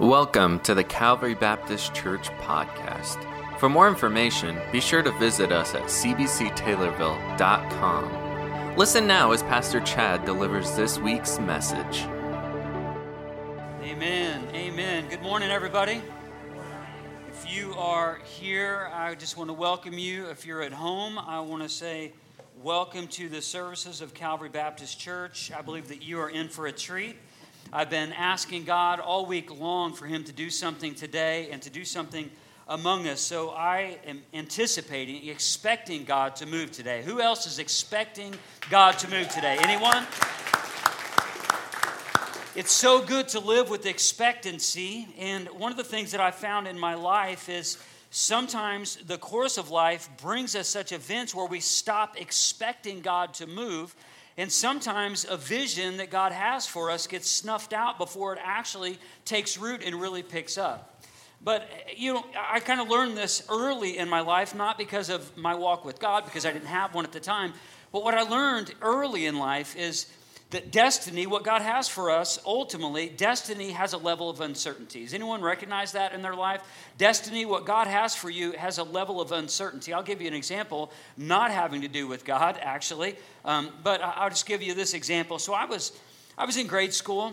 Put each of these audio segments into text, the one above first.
Welcome to the Calvary Baptist Church podcast. For more information, be sure to visit us at cbctaylorville.com. Listen now as Pastor Chad delivers this week's message. Amen. Amen. Good morning, everybody. If you are here, I just want to welcome you. If you're at home, I want to say welcome to the services of Calvary Baptist Church. I believe that you are in for a treat. I've been asking God all week long for Him to do something today and to do something among us. So I am anticipating, expecting God to move today. Who else is expecting God to move today? Anyone? It's so good to live with expectancy. And one of the things that I found in my life is sometimes the course of life brings us such events where we stop expecting God to move and sometimes a vision that God has for us gets snuffed out before it actually takes root and really picks up. But, eh, you know, I kind of learned this early in my life, not because of my walk with God, because I didn't have one at the time. But what I learned early in life is that destiny, what God has for us, ultimately, destiny has a level of uncertainty. Does anyone recognize that in their life? Destiny, what God has for you, has a level of uncertainty. I'll give you an example, not having to do with God, actually, um, but I'll just give you this example. So I was, I was in grade school,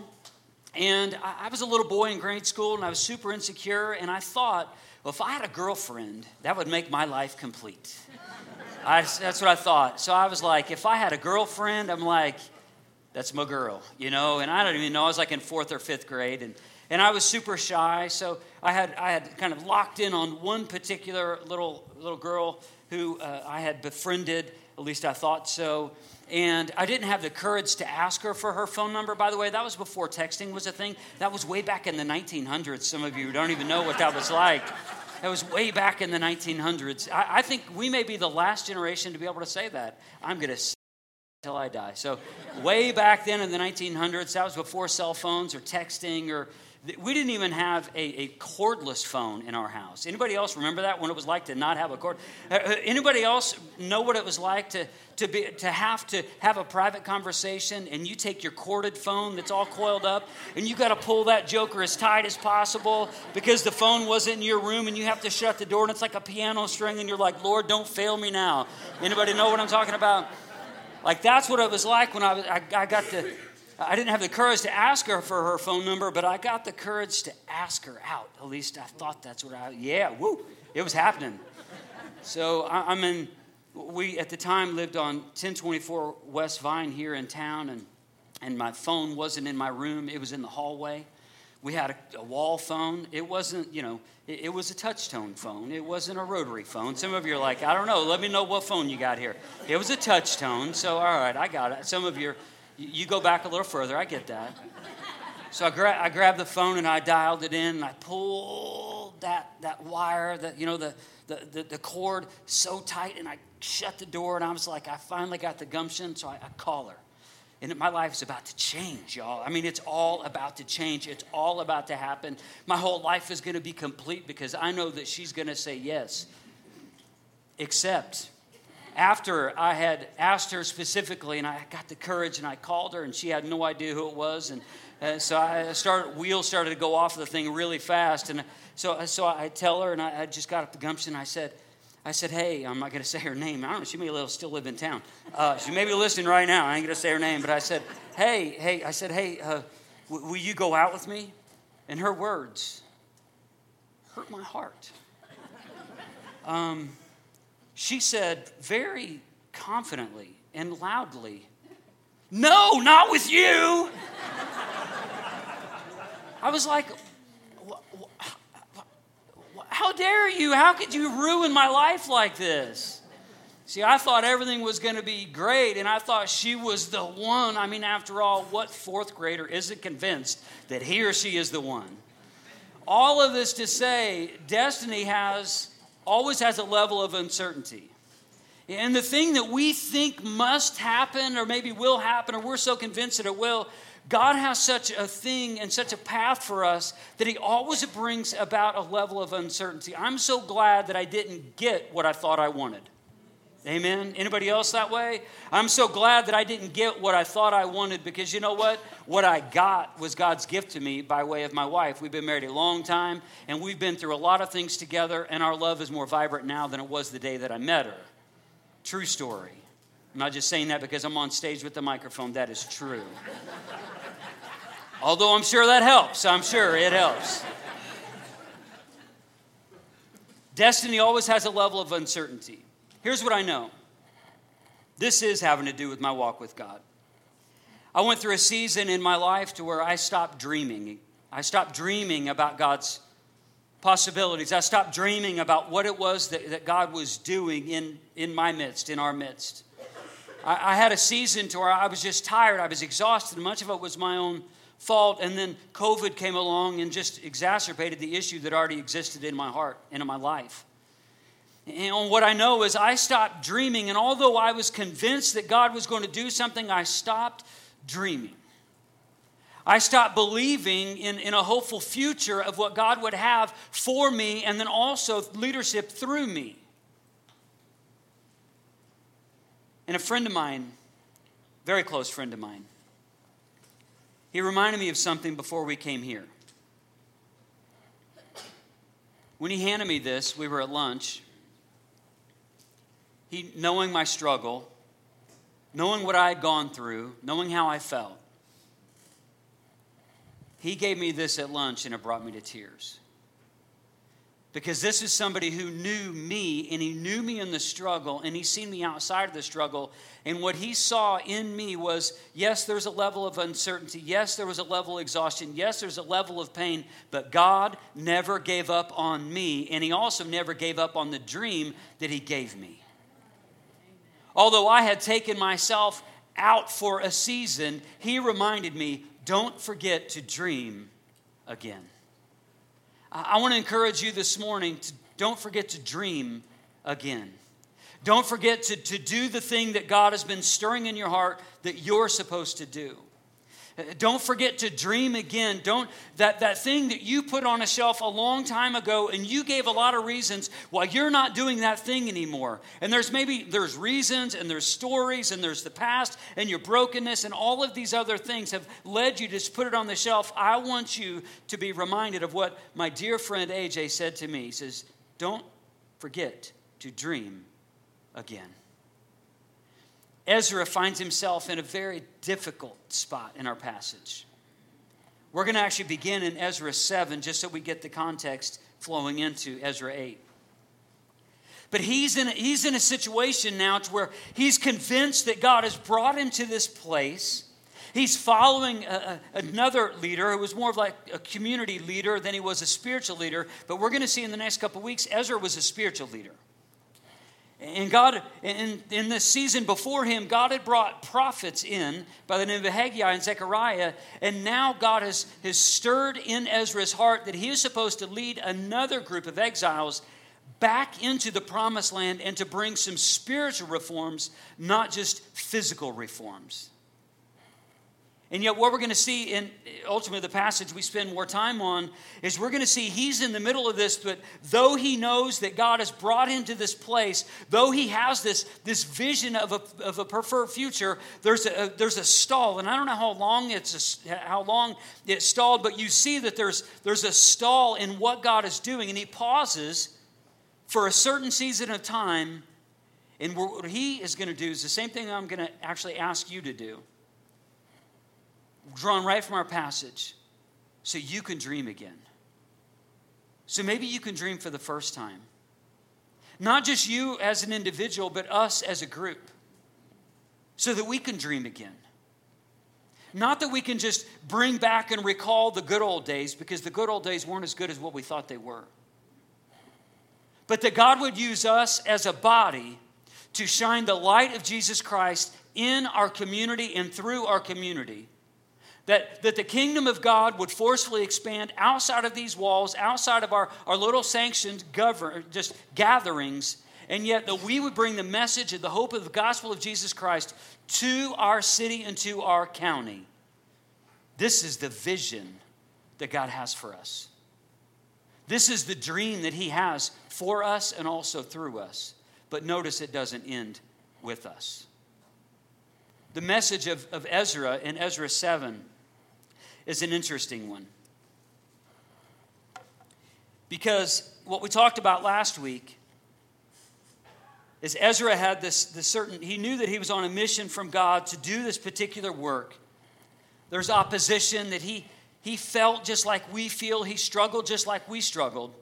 and I was a little boy in grade school, and I was super insecure, and I thought, well, if I had a girlfriend, that would make my life complete. I, that's what I thought. So I was like, if I had a girlfriend, I'm like, that's my girl, you know. And I don't even know. I was like in fourth or fifth grade, and and I was super shy. So I had I had kind of locked in on one particular little little girl who uh, I had befriended. At least I thought so. And I didn't have the courage to ask her for her phone number. By the way, that was before texting was a thing. That was way back in the 1900s. Some of you don't even know what that was like. That was way back in the 1900s. I, I think we may be the last generation to be able to say that. I'm going to until I die. So, way back then in the 1900s, that was before cell phones or texting or we didn't even have a, a, cordless phone in our house. Anybody else remember that when it was like to not have a cord? Uh, uh, anybody else know what it was like to, to, be, to have to have a private conversation and you take your corded phone that's all coiled up and you got to pull that joker as tight as possible because the phone wasn't in your room and you have to shut the door and it's like a piano string and you're like, Lord, don't fail me now. Anybody know what I'm talking about? Like that's what it was like when I, was, I, I got the, I didn't have the courage to ask her for her phone number, but I got the courage to ask her out. At least I thought that's what I, yeah, woo, it was happening. So I, I'm in, we at the time lived on 1024 West Vine here in town, and, and my phone wasn't in my room, it was in the hallway. We had a, a wall phone. It wasn't, you know, it, it, was a touchtone phone. It wasn't a rotary phone. Some of you are like, I don't know. Let me know what phone you got here. It was a touchtone. So, all right, I got it. Some of you, you go back a little further. I get that. So I, gra- I grabbed the phone and I dialed it in and I pulled that, that wire, that, you know, the, the, the, the cord so tight and I shut the door and I was like, I finally got the gumption. So I, I call her. And my life is about to change, y'all. I mean, it's all about to change. It's all about to happen. My whole life is going to be complete because I know that she's going to say yes. Except after I had asked her specifically, and I got the courage and I called her, and she had no idea who it was. And uh, so I started, wheels started to go off of the thing really fast. And so, so I tell her, and I, I just got up the gumption. and I said, I said, hey, I'm not going to say her name. I don't know. She may still live in town. Uh, she may be listening right now. I ain't going to say her name. But I said, hey, hey, I said, hey, uh, w- will you go out with me? And her words hurt my heart. Um, she said very confidently and loudly, no, not with you. I was like, how dare you? How could you ruin my life like this? See, I thought everything was going to be great, and I thought she was the one. I mean, after all, what fourth grader isn't convinced that he or she is the one? All of this to say, destiny has always has a level of uncertainty. And the thing that we think must happen, or maybe will happen, or we're so convinced that it will, God has such a thing and such a path for us that He always brings about a level of uncertainty. I'm so glad that I didn't get what I thought I wanted. Amen. Anybody else that way? I'm so glad that I didn't get what I thought I wanted because you know what? What I got was God's gift to me by way of my wife. We've been married a long time and we've been through a lot of things together, and our love is more vibrant now than it was the day that I met her. True story. I'm not just saying that because I'm on stage with the microphone, that is true. Although I'm sure that helps. I'm sure it helps. Destiny always has a level of uncertainty. Here's what I know this is having to do with my walk with God. I went through a season in my life to where I stopped dreaming. I stopped dreaming about God's possibilities. I stopped dreaming about what it was that, that God was doing in, in my midst, in our midst. I, I had a season to where I was just tired, I was exhausted, much of it was my own fault. And then COVID came along and just exacerbated the issue that already existed in my heart and in my life. And what I know is I stopped dreaming, and although I was convinced that God was going to do something, I stopped dreaming. I stopped believing in, in a hopeful future of what God would have for me and then also leadership through me. And a friend of mine, very close friend of mine, he reminded me of something before we came here. When he handed me this, we were at lunch. He, knowing my struggle, knowing what I had gone through, knowing how I felt, he gave me this at lunch and it brought me to tears because this is somebody who knew me and he knew me in the struggle and he's seen me outside of the struggle. And what he saw in me was yes there's a level of uncertainty. Yes there was a level of exhaustion. Yes there's a level of pain. But god never gave up on me and he also never gave up on the dream that he gave me. Although i had taken myself out for a season he reminded me don't forget to dream again I want to encourage you this morning to don't forget to dream again. Don't forget to, to do the thing that God has been stirring in your heart that you're supposed to do. Don't forget to dream again. Don't that, that thing that you put on a shelf a long time ago and you gave a lot of reasons why you're not doing that thing anymore. And there's maybe there's reasons and there's stories and there's the past and your brokenness and all of these other things have led you to just put it on the shelf. I want you to be reminded of what my dear friend AJ said to me. He says, Don't forget to dream again. Ezra finds himself in a very difficult spot in our passage. We're going to actually begin in Ezra 7 just so we get the context flowing into Ezra 8. But he's in, a, he's in a situation now to where he's convinced that God has brought him to this place. He's following a, a, another leader who was more of like a community leader than he was a spiritual leader. But we're going to see in the next couple weeks, Ezra was a spiritual leader. And God, in, in the season before him, God had brought prophets in by the name of Haggai and Zechariah. And now God has, has stirred in Ezra's heart that he is supposed to lead another group of exiles back into the promised land and to bring some spiritual reforms, not just physical reforms. And yet, what we're going to see in ultimately the passage we spend more time on is we're going to see he's in the middle of this, but though he knows that God has brought him to this place, though he has this, this vision of a, of a preferred future, there's a, there's a stall. And I don't know how long it's a, how long it's stalled, but you see that there's, there's a stall in what God is doing, and he pauses for a certain season of time. And what he is going to do is the same thing I'm going to actually ask you to do drawn right from our passage so you can dream again. So maybe you can dream for the first time. Not just you as an individual, but us as a group. So that we can dream again. Not that we can just bring back and recall the good old days, because the good old days weren't as good as what we thought they were. But that God would use us as a body to shine the light of Jesus Christ in our community and through our community that, that the kingdom of God would forcefully expand outside of these walls, outside of our, our little sanctioned govern, just gatherings, and yet that we would bring the message of the hope of the gospel of Jesus Christ to our city and to our county. This is the vision that God has for us. This is the dream that He has for us and also through us. But notice it doesn't end with us. The message of, of Ezra in Ezra 7 is an interesting one. Because what we talked about last week is Ezra had this, this certain, he knew that he was on a mission from God to do this particular work. There's opposition that he, he felt just like we feel, he struggled just like we struggled.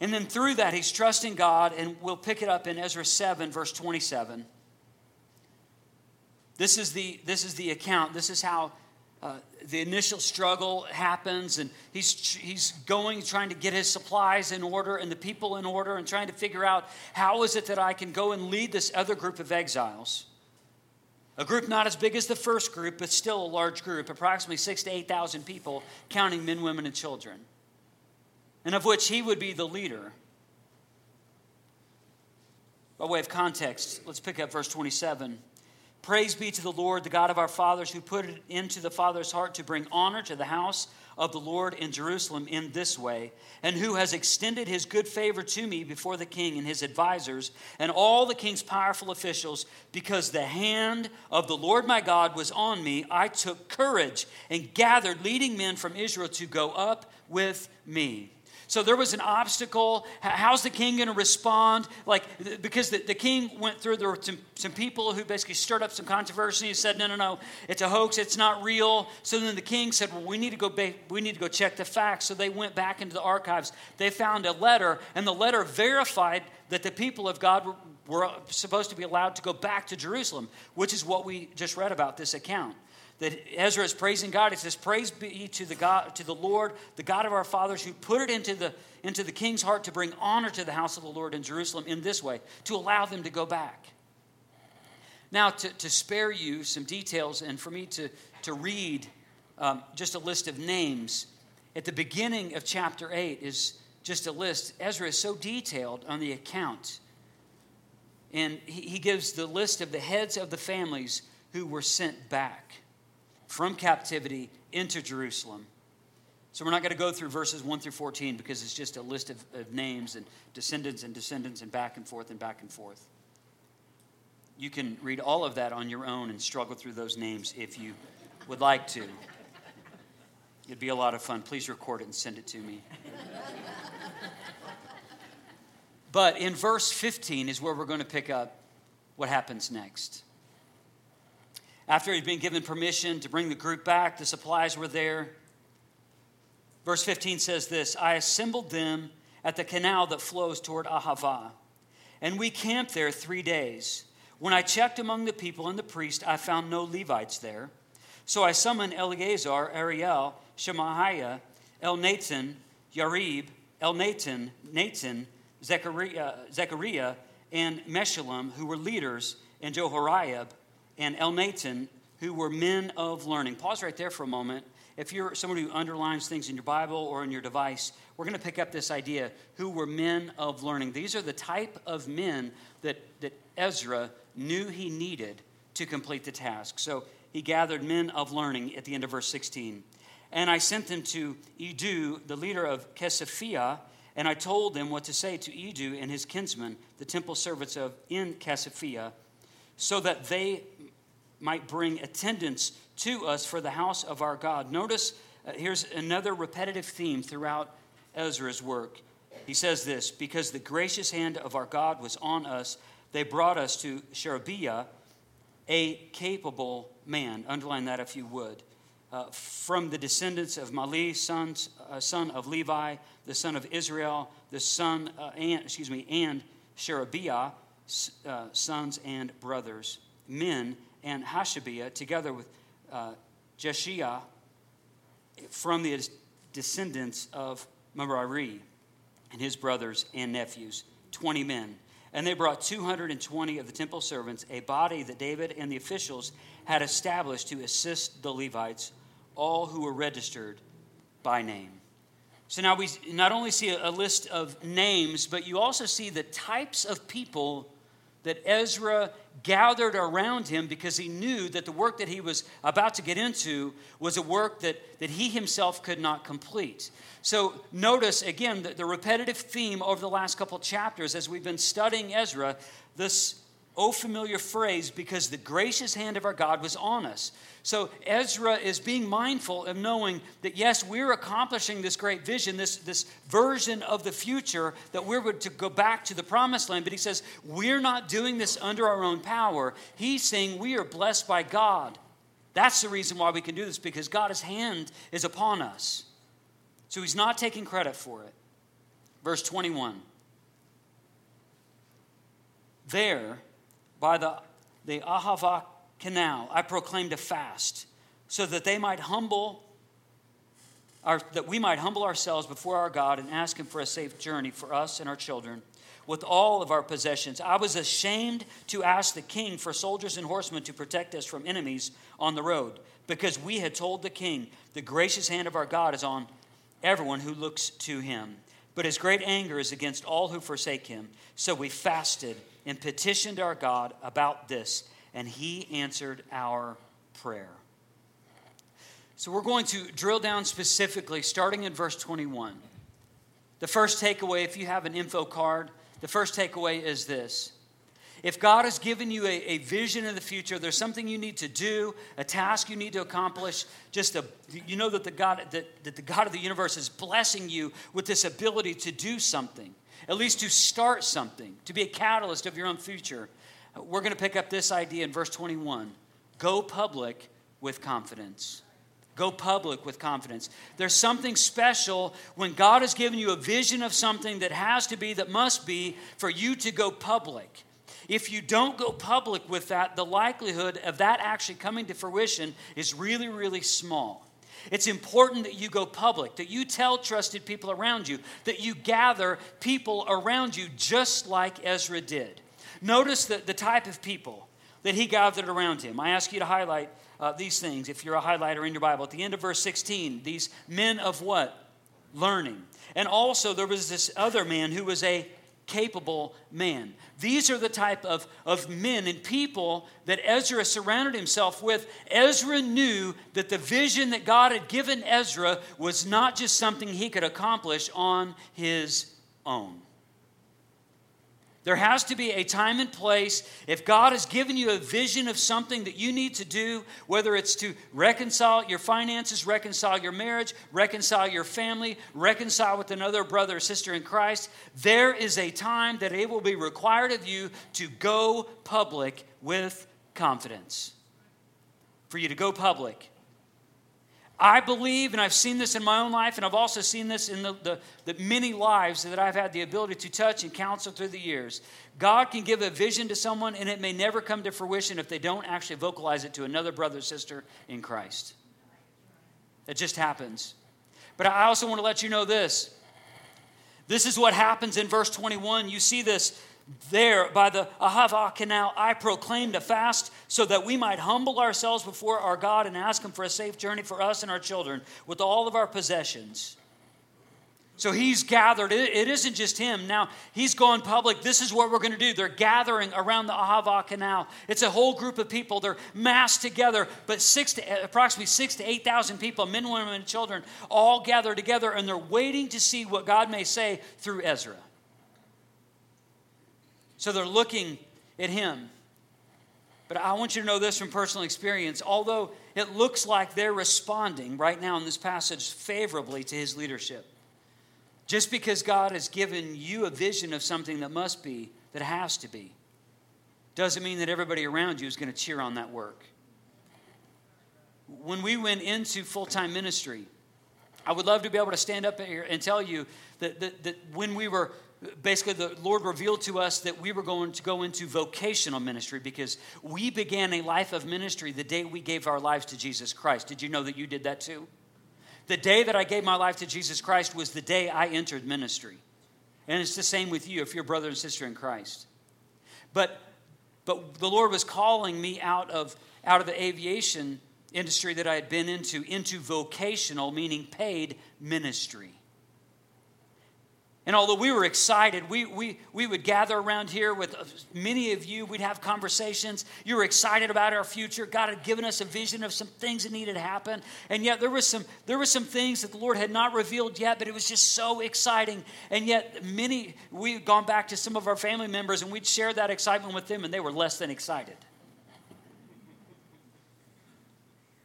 And then through that, he's trusting God, and we'll pick it up in Ezra 7, verse 27. This is the, this is the account. This is how uh, the initial struggle happens, and he's, he's going, trying to get his supplies in order and the people in order, and trying to figure out how is it that I can go and lead this other group of exiles. A group not as big as the first group, but still a large group, approximately six to 8,000 people, counting men, women, and children and of which he would be the leader. By way of context, let's pick up verse 27. Praise be to the Lord, the God of our fathers, who put it into the Father's heart to bring honor to the house of the Lord in Jerusalem in this way, and who has extended his good favor to me before the king and his advisers and all the king's powerful officials, because the hand of the Lord my God was on me. I took courage and gathered leading men from Israel to go up with me. So there was an obstacle. How's the king going to respond? Like, because the, the king went through, there were some, some people who basically stirred up some controversy and said, no, no, no, it's a hoax, it's not real. So then the king said, well, we need to go, ba- we need to go check the facts. So they went back into the archives. They found a letter, and the letter verified that the people of God were, were supposed to be allowed to go back to Jerusalem, which is what we just read about this account that Ezra is praising God. It says, Praise be to the God, to the Lord, the God of our fathers, who put it into the into the king's heart to bring honor to the house of the Lord in Jerusalem in this way, to allow them to go back. Now, to, to spare you some details and for me to, to read um, just a list of names, at the beginning of chapter 8 is just a list. Ezra is so detailed on the account. And he, he gives the list of the heads of the families who were sent back from captivity into Jerusalem. So we're not going to go through verses 1 through 14 because it's just a list of, of, names and descendants and descendants and back and forth and back and forth. You can read all of that on your own and struggle through those names if you would like to. It'd be a lot of fun. Please record it and send it to me. but in verse 15 is where we're going to pick up what happens next. After he'd been given permission to bring the group back, the supplies were there. Verse 15 says this I assembled them at the canal that flows toward Ahava, and we camped there three days. When I checked among the people and the priest, I found no Levites there. So I summoned Eleazar, Ariel, Shemaiah, Elnathan, Yarib, Elnathan, Nathan, Zechariah, Zechariah, and Meshullam, who were leaders, and Jehoiarib, and Elnathan, who were men of learning. Pause right there for a moment. If you're someone who underlines things in your Bible or in your device, we're going to pick up this idea who were men of learning. These are the type of men that, that Ezra knew he needed to complete the task. So he gathered men of learning at the end of verse 16. And I sent them to Iddo, the leader of Casiphia, and I told them what to say to Iddo and his kinsmen, the temple servants of in Casiphia, so that they might bring attendance to us for the house of our God. Notice uh, here's another repetitive theme throughout Ezra's work. He says this because the gracious hand of our God was on us, they brought us to Sherebiah, a capable man. Underline that if you would. Uh, from the descendants of Mahli, sons, uh, son of Levi, the son of Israel, the son, uh, and, excuse me, and Sherebiah, uh, sons and brothers, men and Hashabiah, together with uh, Jeshaiah, from the descendants of Merari and his brothers and nephews, 20 men. And they brought 220 of the temple servants, a body that David and the officials had established to assist the Levites, all who were registered by name. So now we not only see a list of names, but you also see the types of people that Ezra gathered around him because he knew that the work that he was about to get into was a work that, that he himself could not complete. So notice again the, the repetitive theme over the last couple chapters as we've been studying Ezra, this oh familiar phrase, because the gracious hand of our God was on us. So Ezra is being mindful of knowing that, yes, we're accomplishing this great vision, this, this version of the future that we're to go back to the promised land. But he says, we're not doing this under our own power. He's saying we are blessed by God. That's the reason why we can do this, because God's hand is upon us. So he's not taking credit for it. Verse 21. There, by the, the Ahava canal, I proclaimed a fast so that they might humble our, that we might humble ourselves before our God and ask Him for a safe journey for us and our children with all of our possessions. I was ashamed to ask the king for soldiers and horsemen to protect us from enemies on the road because we had told the king, The gracious hand of our God is on everyone who looks to Him. But His great anger is against all who forsake Him. So we fasted and petitioned our God about this and he answered our prayer. So we're going to drill down specifically, starting in verse 21. The first takeaway, if you have an info card, the first takeaway is this. If God has given you a, a, vision of the future, there's something you need to do, a task you need to accomplish, just a, you know that the, God, that, that the God of the universe is blessing you with this ability to do something, at least to start something, to be a catalyst of your own future. We're going to pick up this idea in verse 21 go public with confidence. Go public with confidence. There's something special when God has given you a vision of something that has to be, that must be, for you to go public. If you don't go public with that, the likelihood of that actually coming to fruition is really, really small. It's important that you go public, that you tell trusted people around you, that you gather people around you just like Ezra did. Notice the, the type of people that he gathered around him. I ask you to highlight uh, these things if you're a highlighter in your Bible. At the end of verse 16, these men of what? Learning. And also, there was this other man who was a capable man. These are the type of, of men and people that Ezra surrounded himself with. Ezra knew that the vision that God had given Ezra was not just something he could accomplish on his own. There has to be a time and place. If God has given you a vision of something that you need to do, whether it's to reconcile your finances, reconcile your marriage, reconcile your family, reconcile with another brother or sister in Christ, there is a time that it will be required of you to go public with confidence. For you to go public I believe, and I've seen this in my own life, and I've also seen this in the, the, the, many lives that I've had the ability to touch and counsel through the years. God can give a vision to someone, and it may never come to fruition if they don't actually vocalize it to another brother or sister in Christ. It just happens. But I also want to let you know this. This is what happens in verse 21. You see this there by the Ahava canal, I proclaimed a fast so that we might humble ourselves before our God and ask Him for a safe journey for us and our children with all of our possessions. So he's gathered. It isn't just him. Now he's gone public. This is what we're going to do. They're gathering around the Ahava Canal. It's a whole group of people. They're massed together, but six to, approximately six to eight thousand people, men, women, and children, all gather together, and they're waiting to see what God may say through Ezra. So they're looking at him. But I want you to know this from personal experience. Although it looks like they're responding right now in this passage favorably to his leadership, just because God has given you a vision of something that must be, that has to be, doesn't mean that everybody around you is going to cheer on that work. When we went into full time ministry, I would love to be able to stand up here and tell you that, that, that when we were basically the Lord revealed to us that we were going to go into vocational ministry because we began a life of ministry the day we gave our lives to Jesus Christ. Did you know that you did that too? The day that I gave my life to Jesus Christ was the day I entered ministry. And it's the same with you if you're brother and sister in Christ. But but the Lord was calling me out of out of the aviation industry that I had been into into vocational meaning paid ministry. And although we were excited, we, we, we would gather around here with uh, many of you. We'd have conversations. You were excited about our future. God had given us a vision of some things that needed to happen. And yet there was some, there were some things that the Lord had not revealed yet, but it was just so exciting. And yet many, we'd gone back to some of our family members and we'd share that excitement with them, and they were less than excited.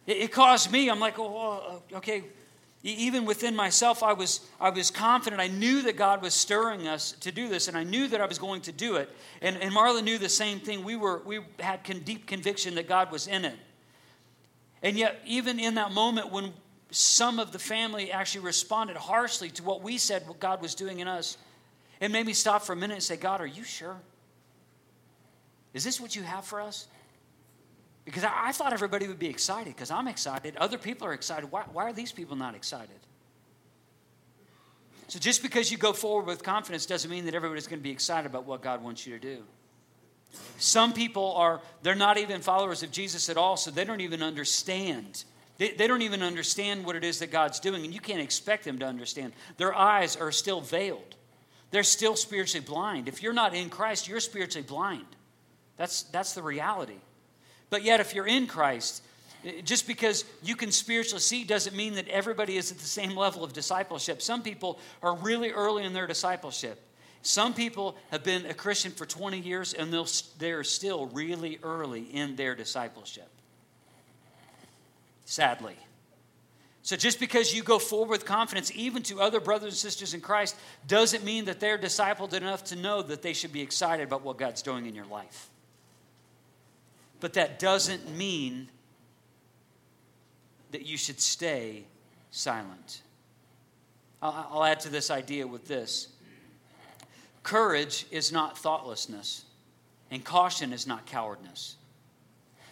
It, it caused me, I'm like, oh, oh okay, even within myself, I was, I was confident. I knew that God was stirring us to do this, and I knew that I was going to do it. And, and Marla knew the same thing. We, were, we had con- deep conviction that God was in it. And yet, even in that moment when some of the family actually responded harshly to what we said, what God was doing in us, it made me stop for a minute and say, God, are you sure? Is this what you have for us? Because I, I thought everybody would be excited because I'm excited. Other people are excited. Why, why are these people not excited? So just because you go forward with confidence doesn't mean that everybody's going to be excited about what God wants you to do. Some people are, they're not even followers of Jesus at all, so they don't even understand. They, they don't even understand what it is that God's doing, and you can't expect them to understand. Their eyes are still veiled, they're still spiritually blind. If you're not in Christ, you're spiritually blind. That's, that's the reality. But yet, if you're in Christ, just because you can spiritually see doesn't mean that everybody is at the same level of discipleship. Some people are really early in their discipleship. Some people have been a Christian for 20 years and they're still really early in their discipleship. Sadly. So just because you go forward with confidence, even to other brothers and sisters in Christ, doesn't mean that they're discipled enough to know that they should be excited about what God's doing in your life. But that doesn't mean that you should stay silent. I'll, add to this idea with this courage is not thoughtlessness, and caution is not cowardness.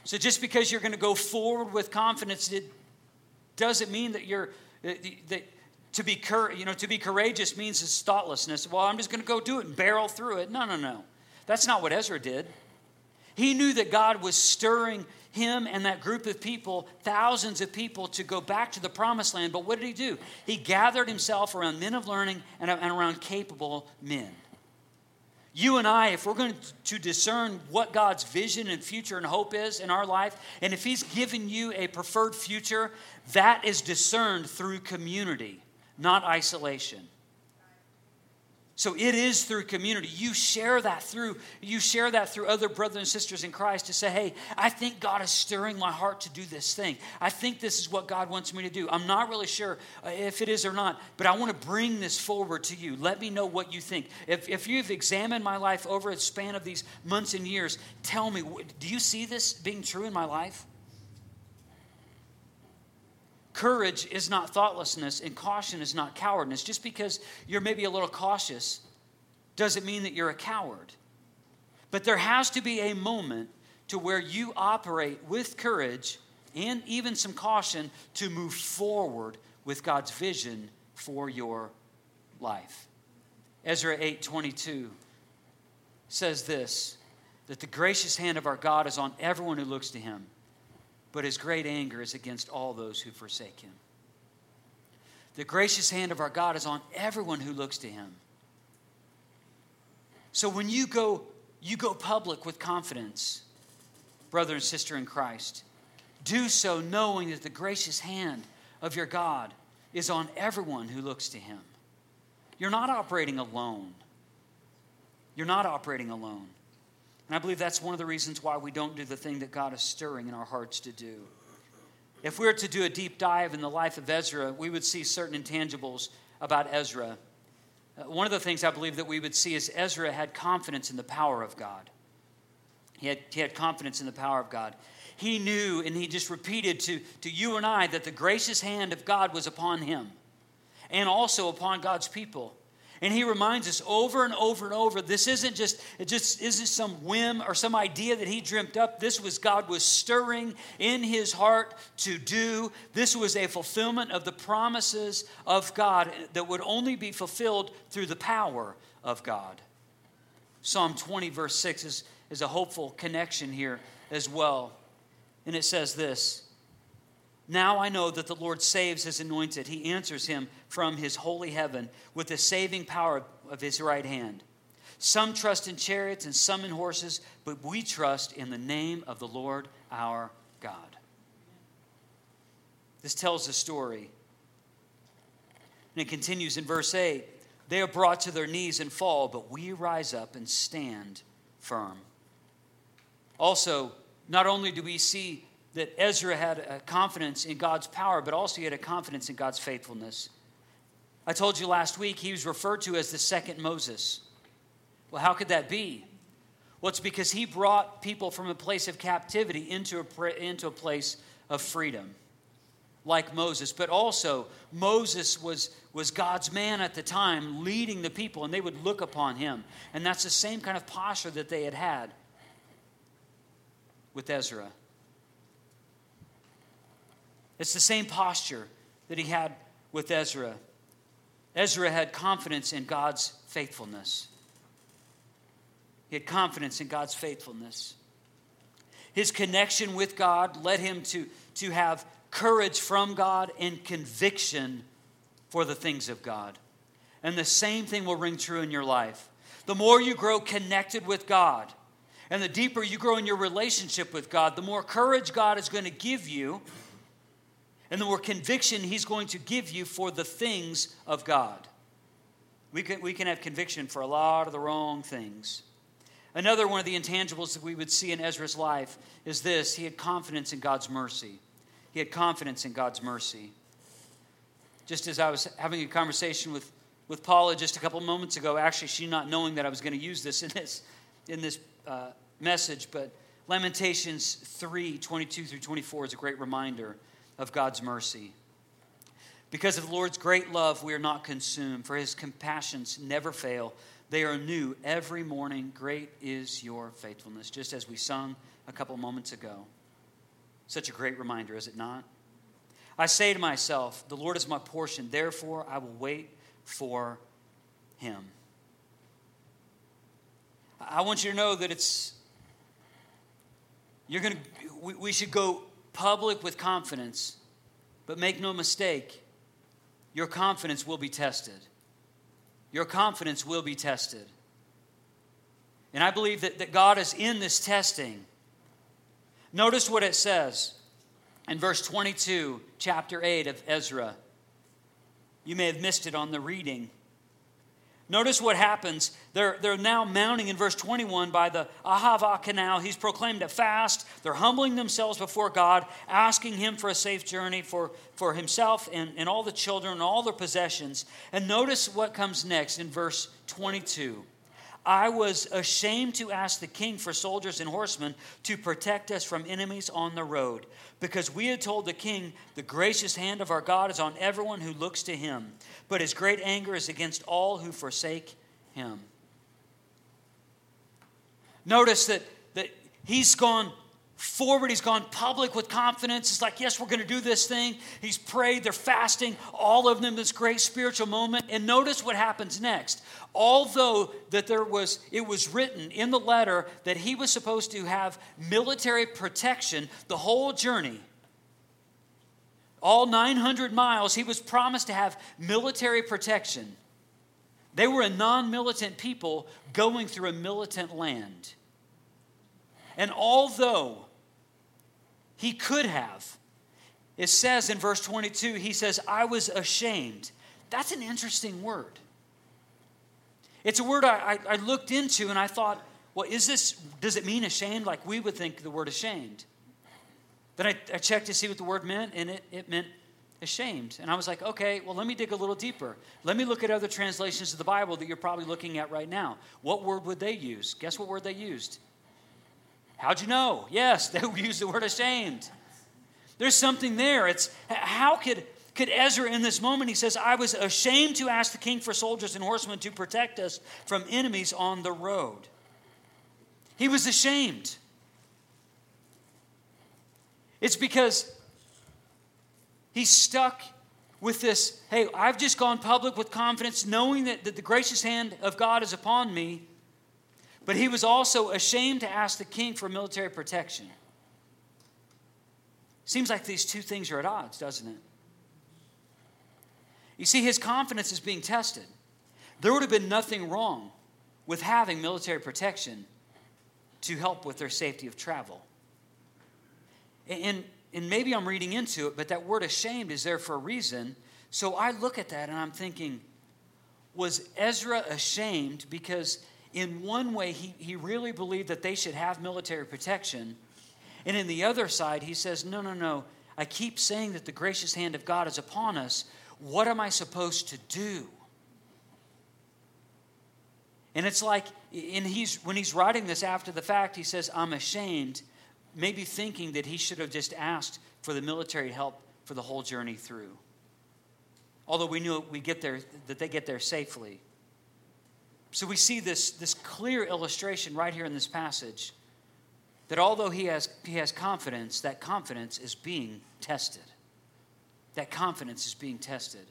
So just because you're going to go forward with confidence, it doesn't mean that you're that to be cur- you know to be courageous means it's thoughtlessness. Well, I'm just going to go do it and barrel through it. No, no, no. That's not what Ezra did. He knew that God was stirring him and that group of people, thousands of people, to go back to the promised land. But what did he do? He gathered himself around men of learning and, around capable men. You and I, if we're going to discern what God's vision and future and hope is in our life, and if He's given you a preferred future, that is discerned through community, not isolation. So it is through community. You share that through you share that through other brothers and sisters in Christ to say, "Hey, I think God is stirring my heart to do this thing. I think this is what God wants me to do. I'm not really sure uh, if it is or not, but I want to bring this forward to you. Let me know what you think. If, if you've examined my life over a span of these months and years, tell me, do you see this being true in my life? Courage is not thoughtlessness, and caution is not cowardness. Just because you're maybe a little cautious doesn't mean that you're a coward. But there has to be a moment to where you operate with courage and even some caution to move forward with God's vision for your life. Ezra 8:22 says this that the gracious hand of our God is on everyone who looks to him but his great anger is against all those who forsake him. The gracious hand of our God is on everyone who looks to him. So when you go you go public with confidence, brother and sister in Christ, do so knowing that the gracious hand of your God is on everyone who looks to him. You're not operating alone. You're not operating alone. And I believe that's one of the reasons why we don't do the thing that God is stirring in our hearts to do. If we were to do a deep dive in the life of Ezra, we would see certain intangibles about Ezra. Uh, one of the things I believe that we would see is Ezra had confidence in the power of God. He had, he had confidence in the power of God. He knew and he just repeated to, to you and I that the gracious hand of God was upon him and also upon God's people. And he reminds us over and over and over this isn't just it just isn't some whim or some idea that he dreamt up. This was God was stirring in his heart to do. This was a fulfillment of the promises of God that would only be fulfilled through the power of God. Psalm 20 verse 6 is, is a hopeful connection here as well. And it says this Now I know that the Lord saves his anointed. He answers him from his holy heaven with the saving power of his right hand. Some trust in chariots and some in horses, but we trust in the name of the Lord our God. This tells the story. And it continues in verse 8 They are brought to their knees and fall, but we rise up and stand firm. Also, not only do we see that Ezra had a confidence in God's power, but also he had a confidence in God's faithfulness. I told you last week he was referred to as the second Moses. Well, how could that be? Well, it's because he brought people from a place of captivity into a, into a place of freedom, like Moses. But also, Moses was, was God's man at the time, leading the people, and they would look upon him. And that's the same kind of posture that they had had with Ezra. It's the same posture that he had with Ezra. Ezra had confidence in God's faithfulness. He had confidence in God's faithfulness. His connection with God led him to, to have courage from God and conviction for the things of God. And the same thing will ring true in your life. The more you grow connected with God, and the deeper you grow in your relationship with God, the more courage God is going to give you and the more conviction He's going to give you for the things of God. We can, we can have conviction for a lot of the wrong things. Another one of the intangibles that we would see in Ezra's life is this he had confidence in God's mercy. He had confidence in God's mercy. Just as I was having a conversation with, with Paula just a couple moments ago, actually, she not knowing that I was going to use this in this, in this uh, message, but Lamentations 3 22 through 24 is a great reminder of God's mercy. Because of the Lord's great love, we are not consumed, for his compassions never fail. They are new every morning. Great is your faithfulness, just as we sung a couple moments ago. Such a great reminder, is it not? I say to myself, The Lord is my portion, therefore I will wait for him. I want you to know that it's, you're going to, we, we should go public with confidence, but make no mistake, your confidence will be tested. Your confidence will be tested. And I believe that, that God is in this testing. Notice what it says in verse 22, chapter 8 of Ezra. You may have missed it on the reading. Notice what happens. They're, they're now mounting in verse 21 by the Ahava canal. He's proclaimed a fast. They're humbling themselves before God, asking Him for a safe journey for, for himself and, and all the children and all their possessions. And notice what comes next in verse 22. I was ashamed to ask the king for soldiers and horsemen to protect us from enemies on the road, because we had told the king, The gracious hand of our God is on everyone who looks to him, but his great anger is against all who forsake him. Notice that, that he's gone forward. He's gone public with confidence. It's like, yes, we're going to do this thing. He's prayed. They're fasting. All of them, this great spiritual moment. And notice what happens next. Although that there was, it was written in the letter that he was supposed to have military protection the whole journey. All 900 miles, he was promised to have military protection. They were a non militant people going through a militant land. And although he could have. It says in verse 22, he says, I was ashamed. That's an interesting word. It's a word I, I, I looked into and I thought, well, is this, does it mean ashamed? Like we would think the word ashamed. Then I, I checked to see what the word meant, and it, it meant ashamed. And I was like, okay, well, let me dig a little deeper. Let me look at other translations of the Bible that you're probably looking at right now. What word would they use? Guess what word they used? How'd you know? Yes, they use the word ashamed. There's something there. It's how could could Ezra in this moment he says, I was ashamed to ask the king for soldiers and horsemen to protect us from enemies on the road. He was ashamed. It's because he's stuck with this hey, I've just gone public with confidence, knowing that, that the gracious hand of God is upon me. But he was also ashamed to ask the king for military protection. Seems like these two things are at odds, doesn't it? You see, his confidence is being tested. There would have been nothing wrong with having military protection to help with their safety of travel. And, and maybe I'm reading into it, but that word ashamed is there for a reason. So I look at that and I'm thinking, was Ezra ashamed because, in one way, he, he really believed that they should have military protection? And in the other side, he says, No, no, no. I keep saying that the gracious hand of God is upon us. What am I supposed to do? And it's like, and he's, when he's writing this after the fact, he says, I'm ashamed, maybe thinking that he should have just asked for the military help for the whole journey through. Although we knew we get there, that they get there safely. So we see this, this clear illustration right here in this passage that although he has, he has confidence, that confidence is being tested. That confidence is being tested.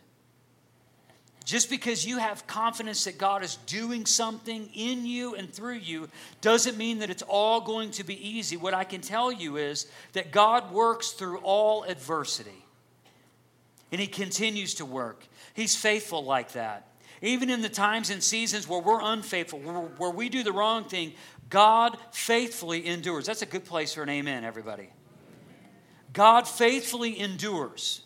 Just because you have confidence that God is doing something in you and through you doesn't mean that it's all going to be easy. What I can tell you is that God works through all adversity. And He continues to work. He's faithful like that. Even in the times and seasons where we're unfaithful, where, we do the wrong thing, God faithfully endures. That's a good place for an amen, everybody. God faithfully endures.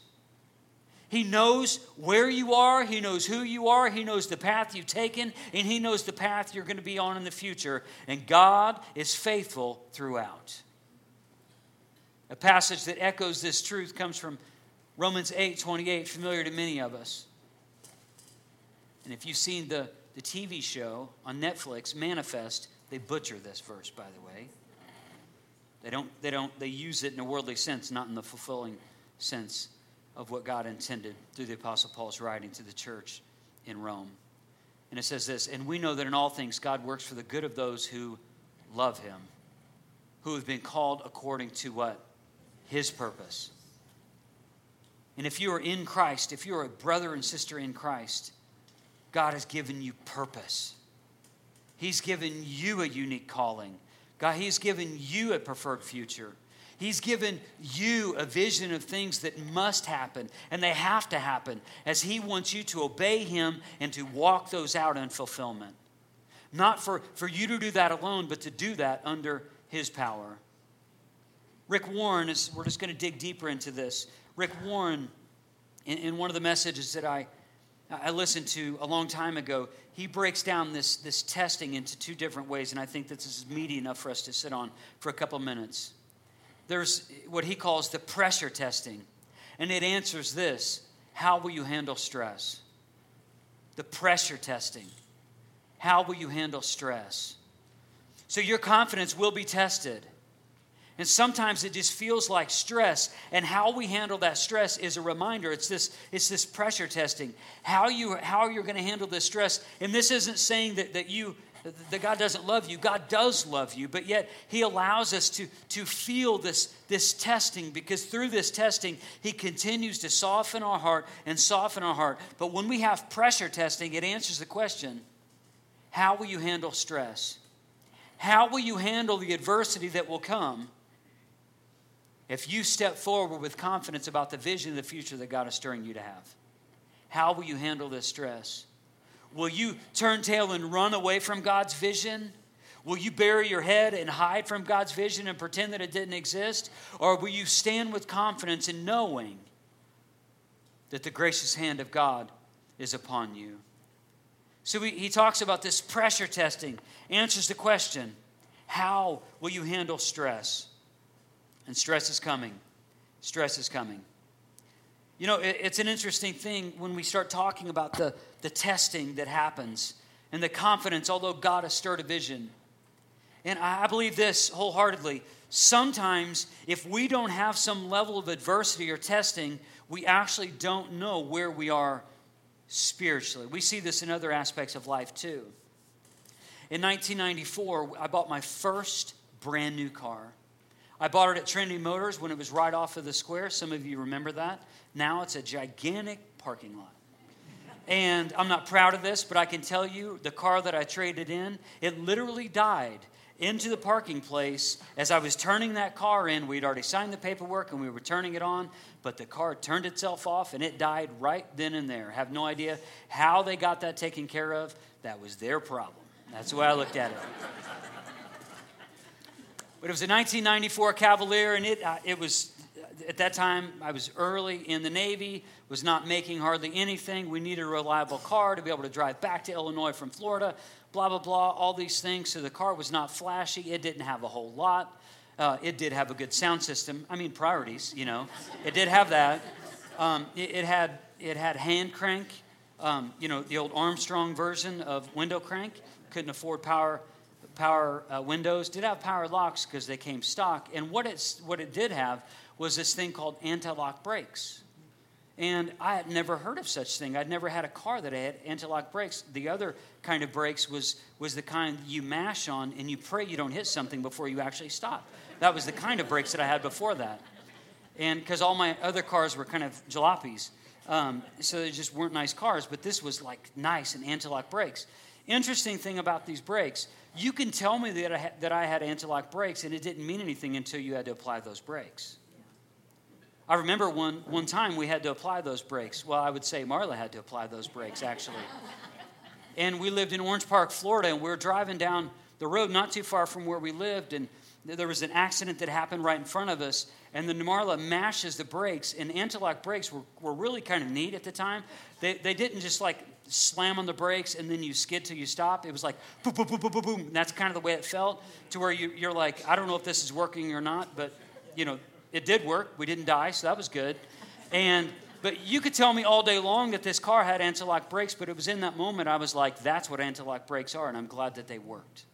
He knows where you are, He knows who you are, He knows the path you've taken, and He knows the path you're going to be on in the future. And God is faithful throughout. A passage that echoes this truth comes from Romans 8 28, familiar to many of us. And if you've seen the, the TV show on Netflix, Manifest, they butcher this verse, by the way. They don't, they don't, they use it in a worldly sense, not in the fulfilling sense of what God intended through the Apostle Paul's writing to the church in Rome. And it says this And we know that in all things God works for the good of those who love him, who have been called according to what? His purpose. And if you are in Christ, if you're a brother and sister in Christ, God has given you purpose. He's given you a unique calling. God, He's given you a preferred future. He's given you a vision of things that must happen, and they have to happen, as He wants you to obey Him and to walk those out in fulfillment. Not for, for you to do that alone, but to do that under His power. Rick Warren is, we're just going to dig deeper into this. Rick Warren, in, in one of the messages that I, I listened to a long time ago, he breaks down this, this testing into two different ways, and I think this is meaty enough for us to sit on for a couple minutes. There's what he calls the pressure testing, and it answers this How will you handle stress? The pressure testing. How will you handle stress? So your confidence will be tested. And sometimes it just feels like stress. And how we handle that stress is a reminder. It's this, it's this pressure testing. How, you, how you're going to handle this stress. And this isn't saying that, that you that God doesn't love you. God does love you, but yet He allows us to, to feel this, this testing because through this testing, He continues to soften our heart and soften our heart. But when we have pressure testing, it answers the question how will you handle stress? How will you handle the adversity that will come if you step forward with confidence about the vision of the future that God is stirring you to have? How will you handle this stress? Will you turn tail and run away from God's vision? Will you bury your head and hide from God's vision and pretend that it didn't exist? Or will you stand with confidence in knowing that the gracious hand of God is upon you? So he, he talks about this pressure testing, answers the question how will you handle stress? And stress is coming. Stress is coming. You know, it, it's an interesting thing when we start talking about the, the testing that happens and the confidence, although God has stirred a vision. And I believe this wholeheartedly. Sometimes, if we don't have some level of adversity or testing, we actually don't know where we are spiritually. We see this in other aspects of life too. In 1994, I bought my first brand new car. I bought it at Trinity Motors when it was right off of the square. Some of you remember that. Now it's a gigantic parking lot. And I'm not proud of this, but I can tell you the car that I traded in, it literally died into the parking place. As I was turning that car in, we'd already signed the paperwork and we were turning it on, but the car turned itself off and it died right then and there. Have no idea how they got that taken care of. That was their problem. That's the way I looked at it. But it was a 1994 Cavalier, and it, uh, it was at that time I was early in the Navy, was not making hardly anything. We needed a reliable car to be able to drive back to Illinois from Florida blah, blah, blah, all these things. So the car was not flashy. It didn't have a whole lot. Uh, it did have a good sound system. I mean, priorities, you know. It did have that. Um, it, it, had, it had hand crank, um, you know, the old Armstrong version of window crank. Couldn't afford power power uh, windows. Did have power locks because they came stock. And what, it's, what it did have was this thing called anti-lock brakes. And I had never heard of such thing. I'd never had a car that had anti-lock brakes. The other kind of brakes was, was the kind you mash on and you pray you don't hit something before you actually stop. That was the kind of brakes that I had before that. And because all my other cars were kind of jalopies. Um, so they just weren't nice cars, but this was like nice and anti-lock brakes. Interesting thing about these brakes, you can tell me that I, ha- that I had anti-lock brakes and it didn't mean anything until you had to apply those brakes. I remember one, one time we had to apply those brakes. Well, I would say Marla had to apply those brakes, actually. and we lived in Orange Park, Florida, and we were driving down the road not too far from where we lived, and there was an accident that happened right in front of us. And then Marla mashes the brakes, and anti-lock brakes were, were really kind of neat at the time. They, they didn't just like slam on the brakes and then you skid till you stop. It was like boom, boom, boom, boom, boom, boom. And that's kind of the way it felt to where you, you're like, I don't know if this is working or not, but you know, it did work. We didn't die, so that was good. And but you could tell me all day long that this car had anti-lock brakes, but it was in that moment I was like, that's what anti-lock brakes are, and I'm glad that they worked.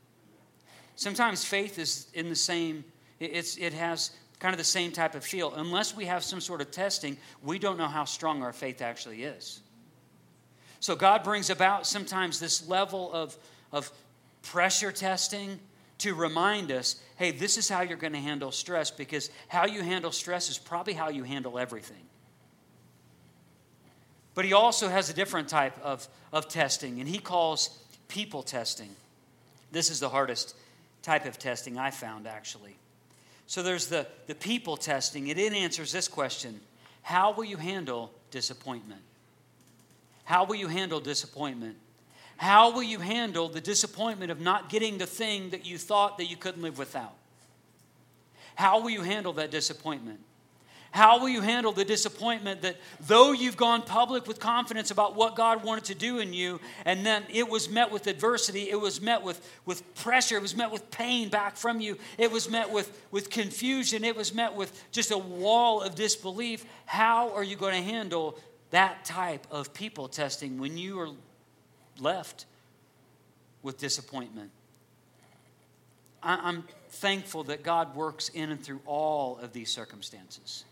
Sometimes faith is in the same, it's, it has kind of the same type of feel. Unless we have some sort of testing, we don't know how strong our faith actually is. So God brings about sometimes this level of, of pressure testing to remind us hey, this is how you're going to handle stress because how you handle stress is probably how you handle everything. But he also has a different type of, of testing, and he calls people testing. This is the hardest type of testing I found, actually. So there's the, the people testing, and it answers this question How will you handle disappointment? How will you handle disappointment? How will you handle the disappointment of not getting the thing that you thought that you couldn't live without? How will you handle that disappointment? How will you handle the disappointment that though you've gone public with confidence about what God wanted to do in you, and then it was met with adversity, it was met with, with pressure, it was met with pain back from you, it was met with, with confusion, it was met with just a wall of disbelief. How are you going to handle that type of people testing when you are left with disappointment. I'm thankful that God works in and through all of these circumstances.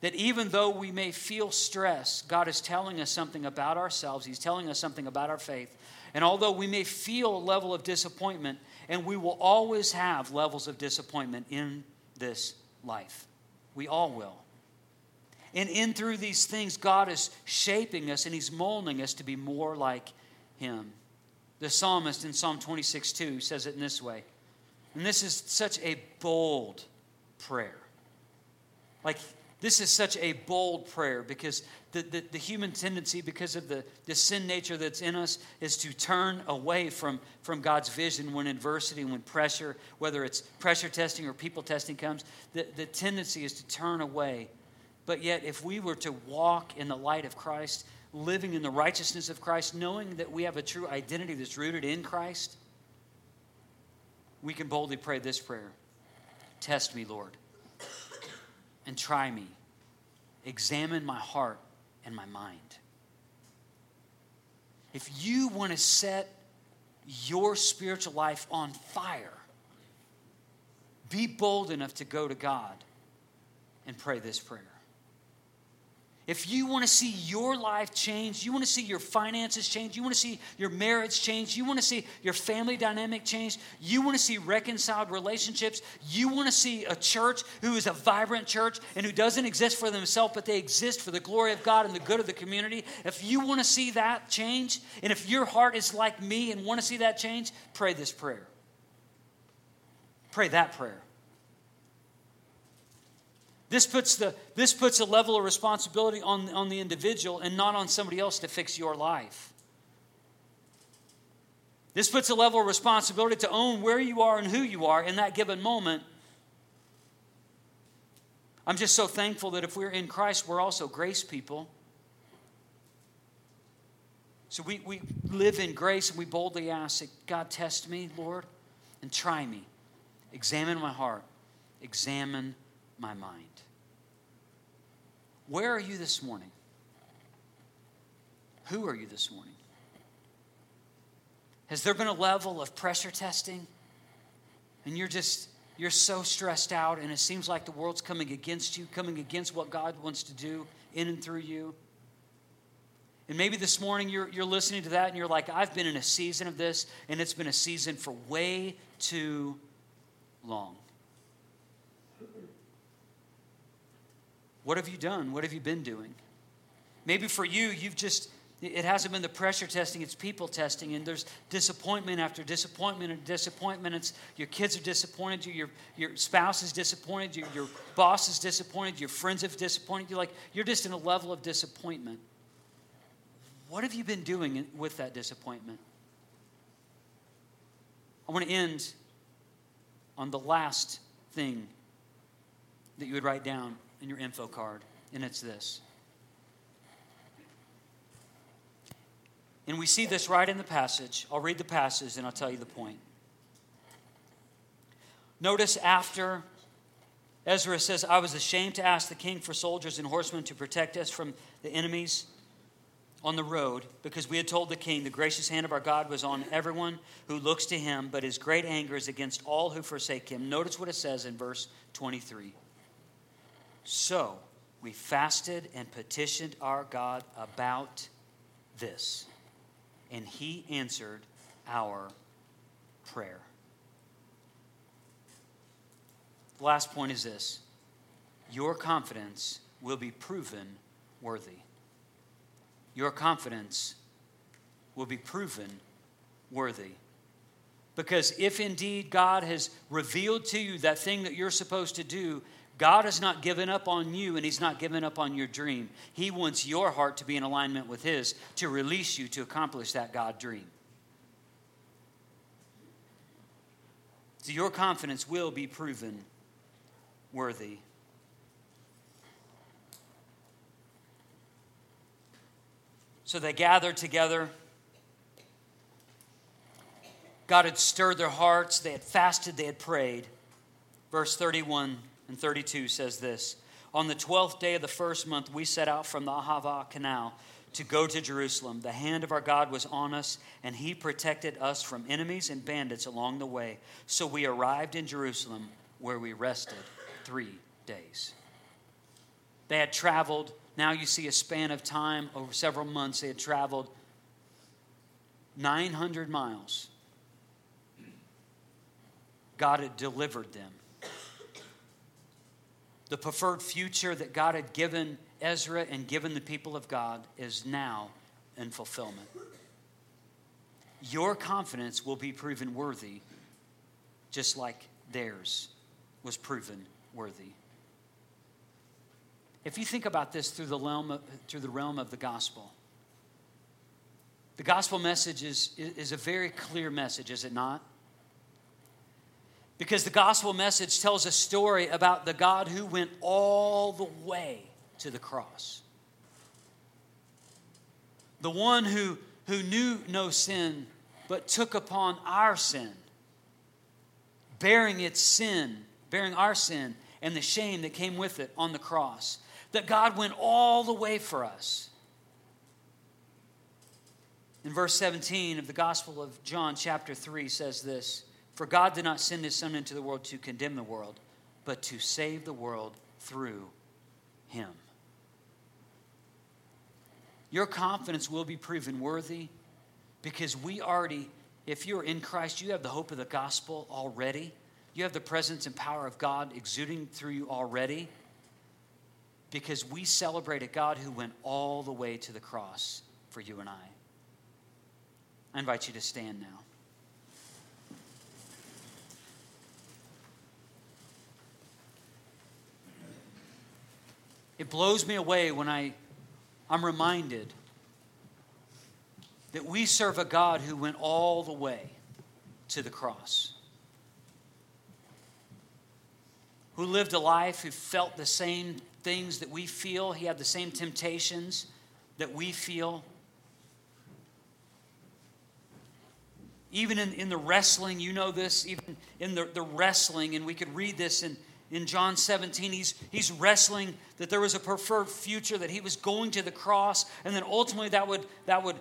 That even though we may feel stress, God is telling us something about ourselves, He's telling us something about our faith. And although we may feel a level of disappointment, and we will always have levels of disappointment in this life, we all will. And in through these things, God is shaping us and He's molding us to be more like Him. The psalmist in Psalm 26 2 says it in this way. And this is such a bold prayer. Like, this is such a bold prayer because the, the, the, human tendency, because of the, the sin nature that's in us, is to turn away from, from God's vision when adversity, when pressure, whether it's pressure testing or people testing comes, the, the tendency is to turn away but yet, if we were to walk in the light of Christ, living in the righteousness of Christ, knowing that we have a true identity that's rooted in Christ, we can boldly pray this prayer Test me, Lord, and try me. Examine my heart and my mind. If you want to set your spiritual life on fire, be bold enough to go to God and pray this prayer. If you want to see your life change, you want to see your finances change, you want to see your marriage change, you want to see your family dynamic change, you want to see reconciled relationships, you want to see a church who is a vibrant church and who doesn't exist for themselves, but they exist for the glory of God and the good of the community. If you want to see that change, and if your heart is like me and want to see that change, pray this prayer. Pray that prayer. This puts, the, this puts a level of responsibility on, on the individual and not on somebody else to fix your life. This puts a level of responsibility to own where you are and who you are in that given moment. I'm just so thankful that if we're in Christ, we're also grace people. So we, we live in grace and we boldly ask that God, test me, Lord, and try me. Examine my heart, examine my mind. Where are you this morning? Who are you this morning? Has there been a level of pressure testing? And you're just, you're so stressed out, and it seems like the world's coming against you, coming against what God wants to do in and through you. And maybe this morning you're, you're listening to that and you're like, I've been in a season of this, and it's been a season for way too long. What have you done? What have you been doing? Maybe for you, you've just, it hasn't been the pressure testing, it's people testing, and there's disappointment after disappointment and disappointment. It's your kids are disappointed you, your, your spouse is disappointed you, your boss is disappointed, your friends have disappointed you. Like, you're just in a level of disappointment. What have you been doing with that disappointment? I want to end on the last thing that you would write down in your info card, and it's this. And we see this right in the passage. I'll read the passage and I'll tell you the point. Notice after Ezra says, I was ashamed to ask the king for soldiers and horsemen to protect us from the enemies on the road because we had told the king the gracious hand of our God was on everyone who looks to him, but his great anger is against all who forsake him. Notice what it says in verse 23. So we fasted and petitioned our God about this, and he answered our prayer. The last point is this your confidence will be proven worthy. Your confidence will be proven worthy. Because if indeed God has revealed to you that thing that you're supposed to do, God has not given up on you and He's not given up on your dream. He wants your heart to be in alignment with His to release you to accomplish that God dream. So your confidence will be proven worthy. So they gathered together. God had stirred their hearts. They had fasted. They had prayed. Verse 31 and 32 says this On the 12th day of the first month, we set out from the Ahava Canal to go to Jerusalem. The hand of our God was on us, and he protected us from enemies and bandits along the way. So we arrived in Jerusalem, where we rested three days. They had traveled, now you see a span of time over several months, they had traveled 900 miles. God had delivered them the preferred future that God had given Ezra and given the people of God is now in fulfillment. Your confidence will be proven worthy, just like theirs was proven worthy. If you think about this through the realm of, through the realm of the gospel, the gospel message is, is a very clear message, is it not? Because the gospel message tells a story about the God who went all the way to the cross. The one who, who knew no sin but took upon our sin, bearing its sin, bearing our sin and the shame that came with it on the cross. That God went all the way for us. In verse 17 of the Gospel of John, chapter 3, says this for God did not send his Son into the world to condemn the world, but to save the world through him. Your confidence will be proven worthy because we already, if you're in Christ, you have the hope of the gospel already. You have the presence and power of God exuding through you already because we celebrate a God who went all the way to the cross for you and I. I invite you to stand now. It blows me away when I, I'm reminded that we serve a God who went all the way to the cross, who lived a life, who felt the same things that we feel, he had the same temptations that we feel. Even in, in the wrestling, you know this, even in the, the wrestling, and we could read this in, in John 17. He's, he's wrestling that there was a preferred future, that he was going to the cross, and then ultimately that would, that would,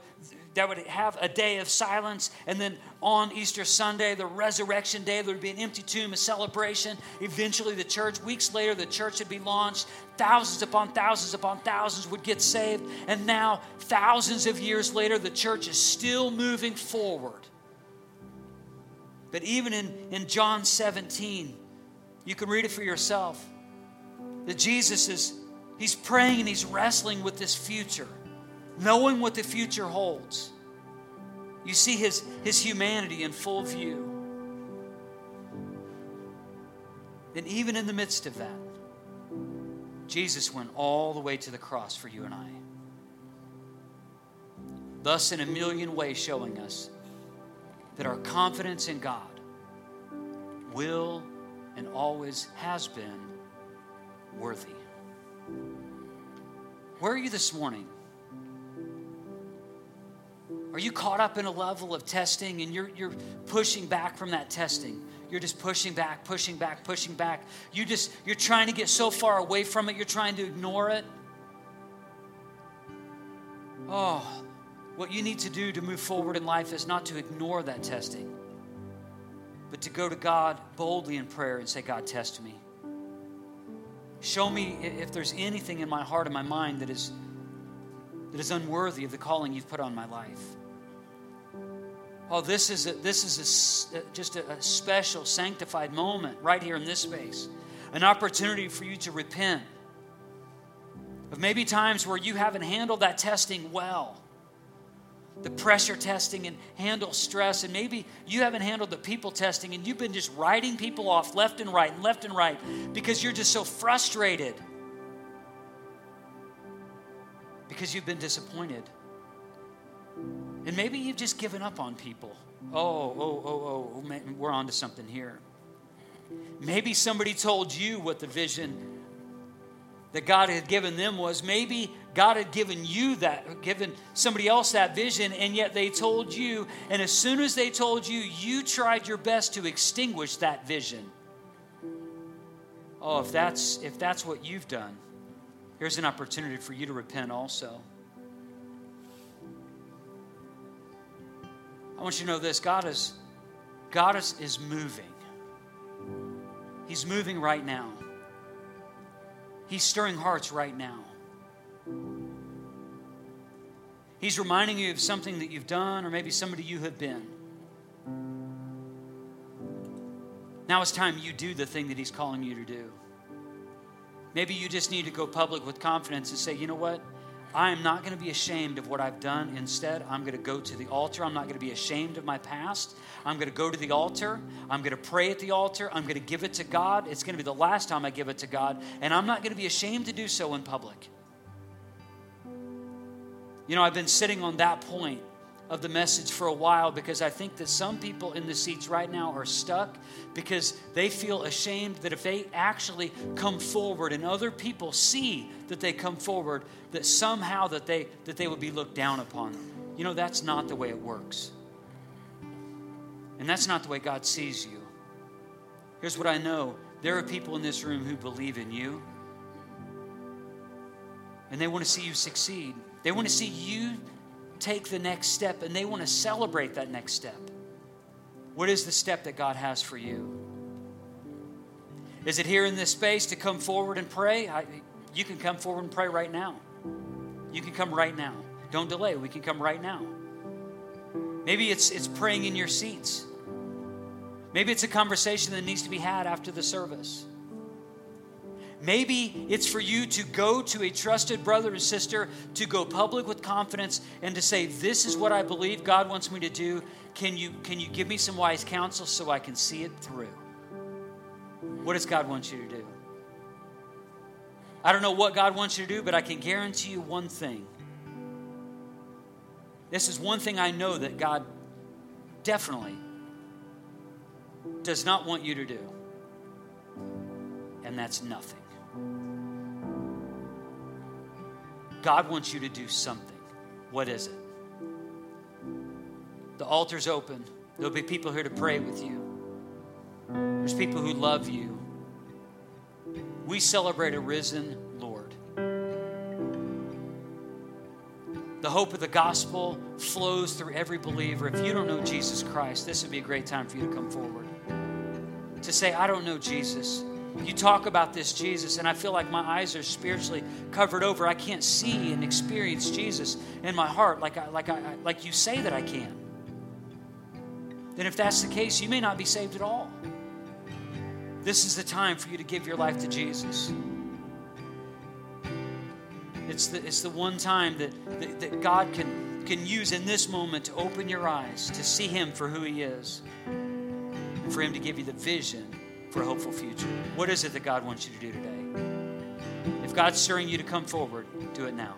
that would have a day of silence. And then on Easter Sunday, the resurrection day, there would be an empty tomb, a celebration. Eventually, the church, weeks later, the church would be launched. Thousands upon thousands upon thousands would get saved. And now, thousands of years later, the church is still moving forward. But even in, in John 17, you can read it for yourself. That Jesus is, he's praying and he's wrestling with this future, knowing what the future holds. You see his, his humanity in full view. And even in the midst of that, Jesus went all the way to the cross for you and I. Thus, in a million ways, showing us that our confidence in God will and always has been worthy. Where are you this morning? Are you caught up in a level of testing and you're, you're pushing back from that testing? You're just pushing back, pushing back, pushing back. You just you're trying to get so far away from it, you're trying to ignore it. Oh, what you need to do to move forward in life is not to ignore that testing, but to go to God boldly in prayer and say, God, test me. Show me if there's anything in my heart and my mind that is, that is unworthy of the calling you've put on my life. Oh, this is, a, this is a, just a, a special, sanctified moment right here in this space. An opportunity for you to repent of maybe times where you haven't handled that testing well the pressure testing and handle stress. And maybe you haven't handled the people testing and you've been just writing people off left and right and left and right because you're just so frustrated because you've been disappointed. And maybe you've just given up on people. Oh, oh, oh, oh, oh we're on to something here. Maybe somebody told you what the vision that God had given them was maybe God had given you that, given somebody else that vision, and yet they told you, and as soon as they told you, you tried your best to extinguish that vision. Oh, if that's if that's what you've done, here's an opportunity for you to repent also. I want you to know this God is God is, is moving. He's moving right now. He's stirring hearts right now. He's reminding you of something that you've done or maybe somebody you have been. Now it's time you do the thing that He's calling you to do. Maybe you just need to go public with confidence and say, you know what? I am not going to be ashamed of what I've done. Instead, I'm going to go to the altar. I'm not going to be ashamed of my past. I'm going to go to the altar. I'm going to pray at the altar. I'm going to give it to God. It's going to be the last time I give it to God. And I'm not going to be ashamed to do so in public. You know, I've been sitting on that point of the message for a while because I think that some people in the seats right now are stuck because they feel ashamed that if they actually come forward and other people see that they come forward that somehow that they that they would be looked down upon. You know that's not the way it works. And that's not the way God sees you. Here's what I know. There are people in this room who believe in you. And they want to see you succeed. They want to see you take the next step and they want to celebrate that next step. What is the step that God has for you? Is it here in this space to come forward and pray? I, you can come forward and pray right now. You can come right now. Don't delay. We can come right now. Maybe it's, it's praying in your seats. Maybe it's a conversation that needs to be had after the service. Maybe it's for you to go to a trusted brother or sister, to go public with confidence and to say, This is what I believe God wants me to do. Can you, can you give me some wise counsel so I can see it through? What does God want you to do? I don't know what God wants you to do, but I can guarantee you one thing. This is one thing I know that God definitely does not want you to do, and that's nothing. God wants you to do something. What is it? The altar's open. There'll be people here to pray with you. There's people who love you. We celebrate a risen Lord. The hope of the gospel flows through every believer. If you don't know Jesus Christ, this would be a great time for you to come forward. To say, I don't know Jesus. You talk about this Jesus, and I feel like my eyes are spiritually covered over. I can't see and experience Jesus in my heart like, I, like, I, like you say that I can. Then, if that's the case, you may not be saved at all. This is the time for you to give your life to Jesus. It's the, it's the one time that, that, that God can, can use in this moment to open your eyes, to see Him for who He is, and for Him to give you the vision for a hopeful future. What is it that God wants you to do today? If God's stirring you to come forward, do it now.